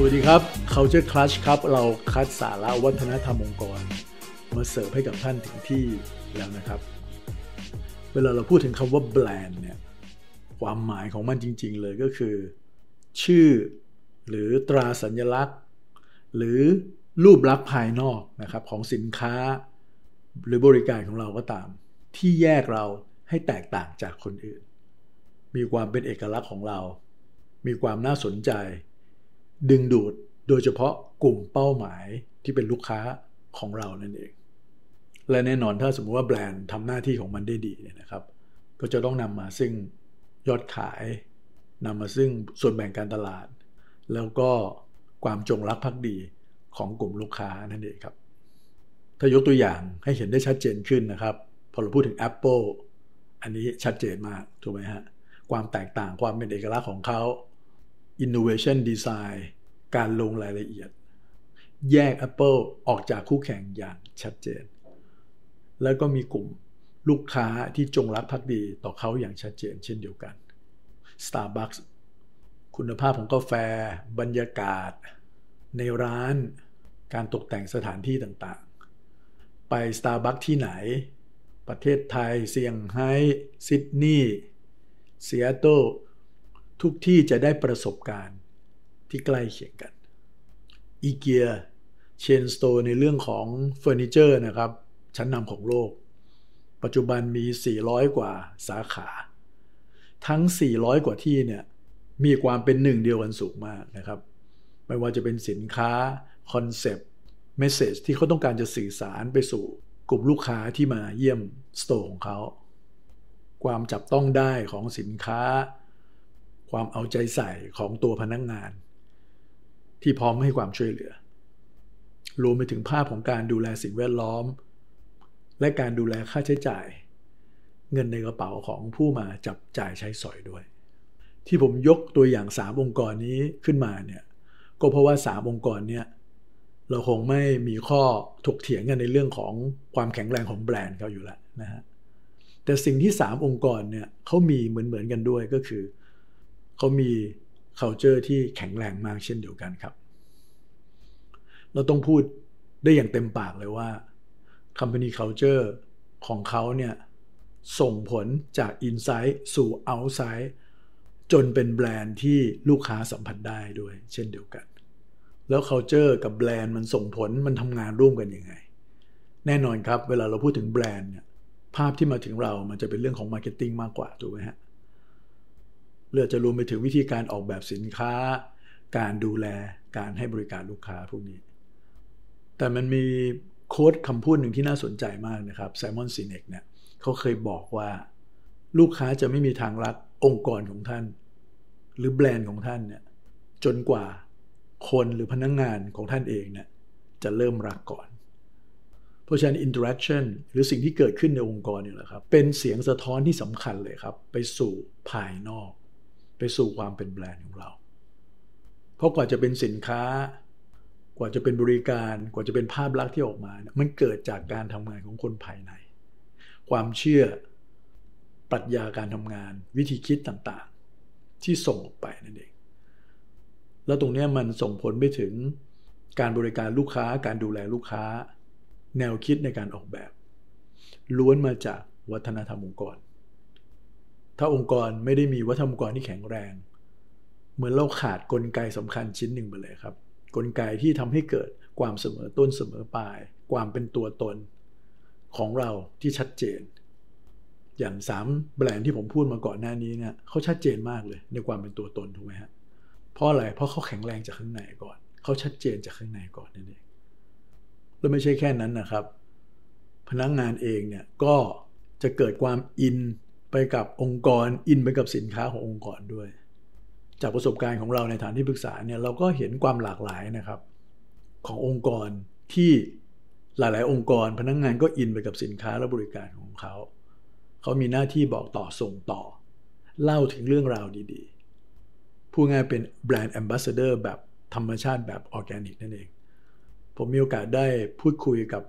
สวัสดีครับ Culture Clutch ครับ เราคัดสาระวัฒนธรรมองค์กร มาเสิร์ฟให้กับท่านถึงที่แล้วนะครับ เวลาเราพูดถึงคำว่าแบรนด์เนี่ยความหมายของมันจริง ๆ เลยก็คือ ชื่อ หรือตราสัญลักษณ์ หรือรูปลักษณ์ภายนอกนะครับของสินค้า หรือบริการของเราก็ตาม ที่แยกเราให้แตกต่างจากคนอื่น มีความเป็นเอกลักษณ์ของเรา มีความน่าสนใจ ดึงดูดโดยเฉพาะกลุ่มเป้าหมายที่เป็นลูกค้าของเรานั่นเอง และแน่นอนถ้าสมมติว่าแบรนด์ทำหน้าที่ของมันได้ดีเนี่ยนะครับ ก็จะต้องนำมาซึ่งยอดขายนำมาซึ่งส่วนแบ่งการตลาด แล้วก็ความจงรักภักดีของกลุ่มลูกค้านั่นเองครับ ถ้ายกตัวอย่างให้เห็นได้ชัดเจนขึ้นนะครับ พอเราพูดถึง Apple อันนี้ชัดเจนมากถูกไหมฮะ ความแตกต่างความเป็นเอกลักษณ์ของเขา innovation design การลงรายละเอียด แยก Apple ออกจากคู่แข่งอย่างชัดเจน แล้วก็มีกลุ่มลูกค้าที่จงรักภักดีต่อเขาอย่างชัดเจนเช่นเดียวกัน Starbucks คุณภาพของกาแฟ บรรยากาศ ในร้านการตกแต่งสถานที่ต่างๆ ไป Starbucks ที่ไหน ประเทศไทยเซี่ยงไฮ้ซิดนีย์ซีแอตเทิลทุกที่จะได้ประสบการณ์ ที่ใกล้เคียงกัน IKEA chain store ในเรื่องของเฟอร์นิเจอร์นะครับ ชั้นนำของโลก ปัจจุบันมี 400 กว่าสาขา ทั้ง 400 กว่าที่เนี่ย มีความเป็นหนึ่งเดียวกันสูงมากนะครับ ไม่ว่าจะเป็นสินค้า concept message ที่เขาต้องการจะสื่อสารไปสู่กลุ่มลูกค้าที่มาเยี่ยม store ของเขา ความจับต้องได้ของสินค้า ความเอาใจใส่ของตัวพนักงาน ที่พร้อมให้ความช่วยเหลือ รวมไปถึงภาพของการดูแลสิ่งแวดล้อม และการดูแลค่าใช้จ่าย เงินในกระเป๋าของผู้มาจับจ่ายใช้สอยด้วย ที่ผมยกตัวอย่างสามองค์กรนี้ขึ้นมาเนี่ยก็เพราะว่าสามองค์กรเนี่ยเราคงไม่มีข้อถกเถียงกันในเรื่องของความแข็งแรงของแบรนด์เขาอยู่แล้วนะฮะแต่สิ่งที่ 3 องค์กรเนี่ยเขามีเหมือนเหมือนกันด้วยก็คือเขามี culture ที่แข็งแรงมากเช่นเดียวกันครับ เราต้องพูดได้อย่างเต็มปากเลยว่า company culture ของเขาเนี่ย ส่งผลจาก inside สู่ outside จนเป็นแบรนด์ที่ลูกค้าสัมผัสได้ด้วย เช่นเดียวกัน แล้ว culture กับแบรนด์มันส่งผลมันทำงานร่วมกันยังไง แน่นอนครับ เวลาเราพูดถึงแบรนด์เนี่ยภาพที่มาถึงเรามันจะเป็นเรื่องของ marketing มากกว่าถูกไหมฮะ หรือจะรวมไปถึงวิธีการออกแบบสินค้า การดูแลการให้บริการลูกค้าพวกนี้ แต่มันมีโค้ดคำพูดหนึ่งที่น่าสนใจมากนะครับไซมอนซีเนกเนี่ยเขาเคยบอกว่าลูกค้าจะไม่มีทางรักองค์กรของท่าน หรือแบรนด์ของท่านเนี่ยจนกว่าคนหรือพนักงงานของท่านเองเนี่ยจะเริ่มรักก่อน เพราะฉะนั้น interaction หรือสิ่งที่เกิดขึ้นในองค์กรนี่แหละครับ เป็นเสียงสะท้อนที่สำคัญเลยครับ ไปสู่ภายนอก ไปสู่ความเป็นแบรนด์ของเรา เพราะกว่าจะเป็นสินค้า กว่าจะเป็นบริการ กว่าจะเป็นภาพลักษณ์ที่ออกมา มันเกิดจากการทำงานของคนภายใน ความเชื่อปรัชญาการทำงาน วิธีคิดต่างๆ ที่ส่งออกไปนั่นเอง แล้วตรงนี้มันส่งผลไปถึงการบริการลูกค้า การดูแลลูกค้า แนวคิดในการออกแบบ ล้วนมาจากวัฒนธรรมองค์กร ถ้าองค์กรไม่ได้มีวัฒนธรรมองค์กรที่แข็งแรง เหมือนเราขาดกลไกสำคัญชิ้นหนึ่งไปเลยครับ กลไกที่ทำให้เกิดความเสมอต้นเสมอปลาย ความเป็นตัวตนของเราที่ชัดเจน อย่างสามแบรนด์ที่ผมพูดมาก่อนหน้านี้เนี่ยเขาชัดเจนมากเลยในความเป็นตัวตนถูกไหมฮะเพราะอะไรเพราะเขาแข็งแรงจากข้างในก่อนเขาชัดเจนจากข้างในก่อนนั่นเองแล้วไม่ใช่แค่นั้นนะครับ พนักงงานเองเนี่ยก็จะเกิดความอิน ไปกับองค์กรอินไปกับสินค้าขององค์กรด้วย จากประสบการณ์ของเราในฐานที่ปรึกษาเนี่ยเราก็เห็นความหลากหลายนะครับ ขององค์กรที่หลาย ๆ องค์กร พนักงงานก็อินไปกับสินค้าและบริการของเขา เขามีหน้าที่บอกต่อส่งต่อ เล่าถึงเรื่องราวดีๆพูดง่ายเป็นแบรนด์แอมบาสเดอร์แบบธรรมชาติแบบออร์แกนิกนั่นเอง ผมมีโอกาสได้พูดคุยกับ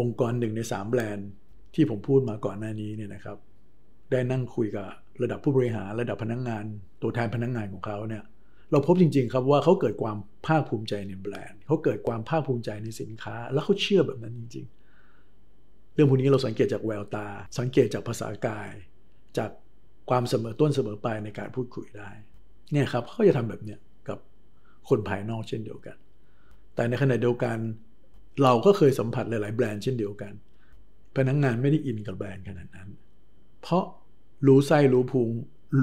องค์กรหนึ่งใน 3 แบรนด์ที่ผมพูดมาก่อนหน้านี้เนี่ยนะครับ ได้นั่งคุยกับระดับผู้บริหารระดับพนักงงาน ตัวแทนพนักงงานของเขาเนี่ยเราพบจริง ๆ ครับว่าเขาเกิดความภาคภูมิใจในแบรนด์เขาเกิดความภาคภูมิใจในสินค้า แล้วเขาเชื่อแบบนั้นจริง ๆ เรื่องพวกนี้เราสังเกตจากแววตา สังเกตจากภาษากาย จากความเสมอต้นเสมอปลายในการพูดคุยได้เนี่ยครับเขาจะทำแบบเนี้ยกับคนภายนอกเช่นเดียวกัน แต่ในขณะเดียวกัน เราก็เคยสัมผัสหลาย ๆ แบรนด์เช่นเดียวกัน พนักงงานไม่ได้อินกับแบรนด์ขนาดนั้น เพราะ รู้ไส้รู้พุง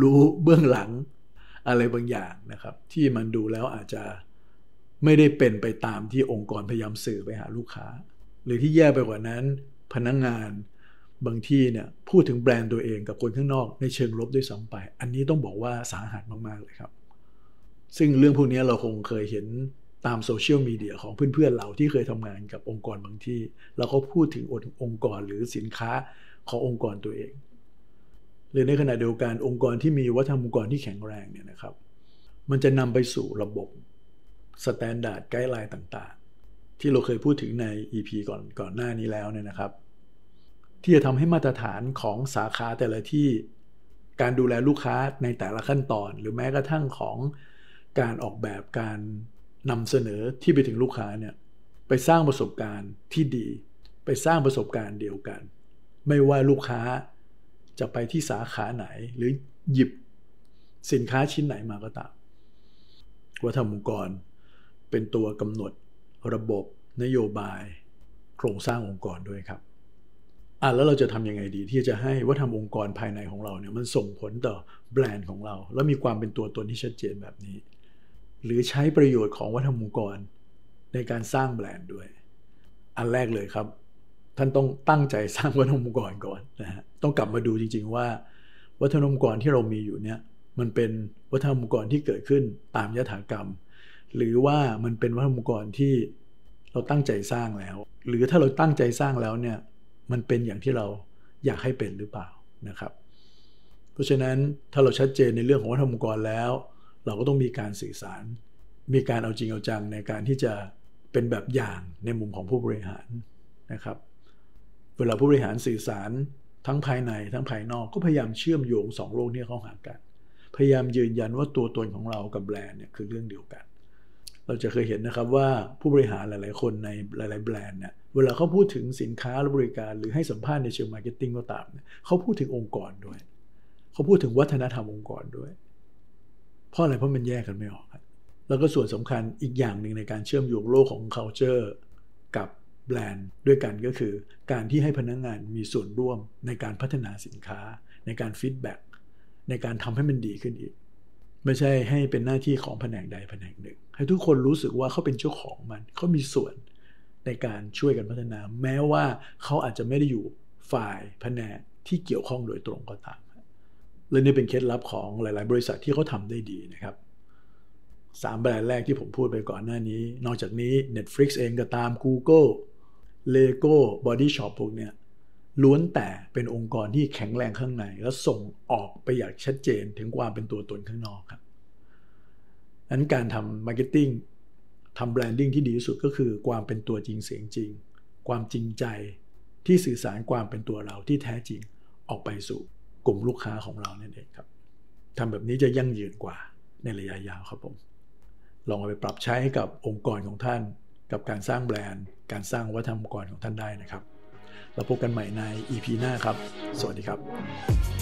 รู้เบื้องหลัง อะไรบางอย่างนะครับ ที่มันดูแล้วอาจจะไม่ได้เป็นไปตามที่องค์กรพยายามสื่อไปหาลูกค้า หรือที่แย่ไปกว่านั้น พนักงงานบางที่เนี่ยพูดถึงแบรนด์ตัวเองกับคนข้างนอกในเชิงลบด้วยซ้ำไป อันนี้ต้องบอกว่าสาหัสมากๆเลยครับ ซึ่งเรื่องพวกนี้เราคงเคยเห็นตามโซเชียลมีเดียของเพื่อนๆเราที่เคยทำงานกับองค์กรบางที่ เราก็พูดถึงองค์กรหรือสินค้าขององค์กรตัวเอง หรือในขณะเดียวกันองค์กรที่มีวัฒนธรรมองค์กรที่แข็งแรงเนี่ยนะครับ มันจะนำไปสู่ระบบ standard guideline ต่างๆ ที่เราเคยพูดถึงใน EP ก่อนก่อนหน้านี้แล้วเนี่ยนะครับ ที่จะทำให้มาตรฐานของสาขาแต่ละที่การดูแลลูกค้าในแต่ละขั้นตอน หรือแม้กระทั่งของการออกแบบการนำเสนอที่ไปถึงลูกค้าเนี่ยไปสร้างประสบการณ์ที่ดี ไปสร้างประสบการณ์เดียวกัน ไม่ว่าลูกค้า จะไปที่สาขาไหน หรือหยิบสินค้าชิ้นไหนมาก็ตามวัฒนองค์กร เป็นตัวกำหนดระบบนโยบาย โครงสร้างองค์กรด้วยครับอะแล้วเราจะทำยังไงดี ที่จะให้วัฒนธรรมองค์กรภายในของเราเนี่ยมันส่งผลต่อแบรนด์ของเรา แล้วมีความเป็นตัวตนที่ชัดเจนแบบนี้ หรือใช้ประโยชน์ของวัฒนธรรมองค์กร ในการสร้างแบรนด์ด้วย อันแรกเลยครับ ท่านต้องตั้งใจสร้างวัฒนธรรมองค์กรก่อนนะฮะต้องกลับมาดูจริง ๆ ว่า วัฒนธรรมองค์กรที่เรามีอยู่เนี่ยมันเป็นวัฒนธรรมองค์กรที่เกิดขึ้นตามยถากรรม หรือว่ามันเป็นวัฒนธรรมองค์กรที่เราตั้งใจสร้างแล้ว หรือถ้าเราตั้งใจสร้างแล้วเนี่ยมันเป็นอย่างที่เราอยากให้เป็นหรือเปล่านะครับ เพราะฉะนั้นถ้าเราชัดเจนในเรื่องของวัฒนธรรมองค์กรแล้ว เราก็ต้องมีการสื่อสาร มีการเอาจริงเอาจังในการที่จะเป็นแบบอย่างในมุมของผู้บริหารนะครับ เวลาผู้บริหารสื่อสารทั้งภายในทั้งภายนอกก็พยายามเชื่อมโยงสองโลกนี้เข้าหากัน พยายามยืนยันว่าตัวตนของเรากับแบรนด์เนี่ยคือเรื่องเดียวกัน เราจะเคยเห็นนะครับว่าผู้บริหารหลาย ๆ คนในหลาย ๆ แบรนด์เนี่ยเวลาเขาพูดถึงสินค้าและบริการหรือให้สัมภาษณ์ในเชิง marketing ก็ตามเขาพูดถึงองค์กรด้วย เขาพูดถึงวัฒนธรรมองค์กรด้วย เพราะอะไรเพราะมันแยกกันไม่ออก แล้วก็ส่วนสำคัญอีกอย่างหนึ่งในการเชื่อมโยงโลกของ culture กับ แบรนด์ด้วยกันก็คือ การที่ให้พนักงานมีส่วนร่วมในการพัฒนาสินค้า ในการ feedbackในการทำให้มันดีขึ้นอีก ไม่ใช่ให้เป็นหน้าที่ของแผนกใดแผนกหนึ่ง ให้ทุกคนรู้สึกว่าเขาเป็นเจ้าของมันเขามีส่วนในการช่วยกันพัฒนา แม้ว่าเขาอาจจะไม่ได้อยู่ฝ่ายแผนกที่เกี่ยวข้องโดยตรงก็ตามและนี่เป็นเคล็ดลับของหลาย ๆ บริษัทที่เขาทำได้ดีนะครับสามแบรนด์แรกที่ผมพูดไปก่อนหน้านี้ นอกจากนี้ Netflix เองก็ตาม Google LEGO Body Shop พวกเนี้ยล้วนแต่เป็นองค์กรที่แข็งแรงข้างใน แล้วส่งออกไปอย่างชัดเจนถึงความเป็นตัวตนข้างนอกครับนั้นการทำ marketing ทำ branding ที่ดีที่สุดก็คือความเป็นตัวจริงเสียงจริง ความจริงใจที่สื่อสารความเป็นตัวเราที่แท้จริงออกไปสู่กลุ่มลูกค้าของเรานั่นเองครับทำแบบนี้จะยั่งยืนกว่าในระยะยาวครับผม ลองเอาไปปรับใช้ให้กับองค์กรของท่าน กับการสร้างแบรนด์ การสร้างวัฒนธรรมองค์กรของท่านได้นะครับ เราพบกันใหม่ใน EP หน้าครับ สวัสดีครับ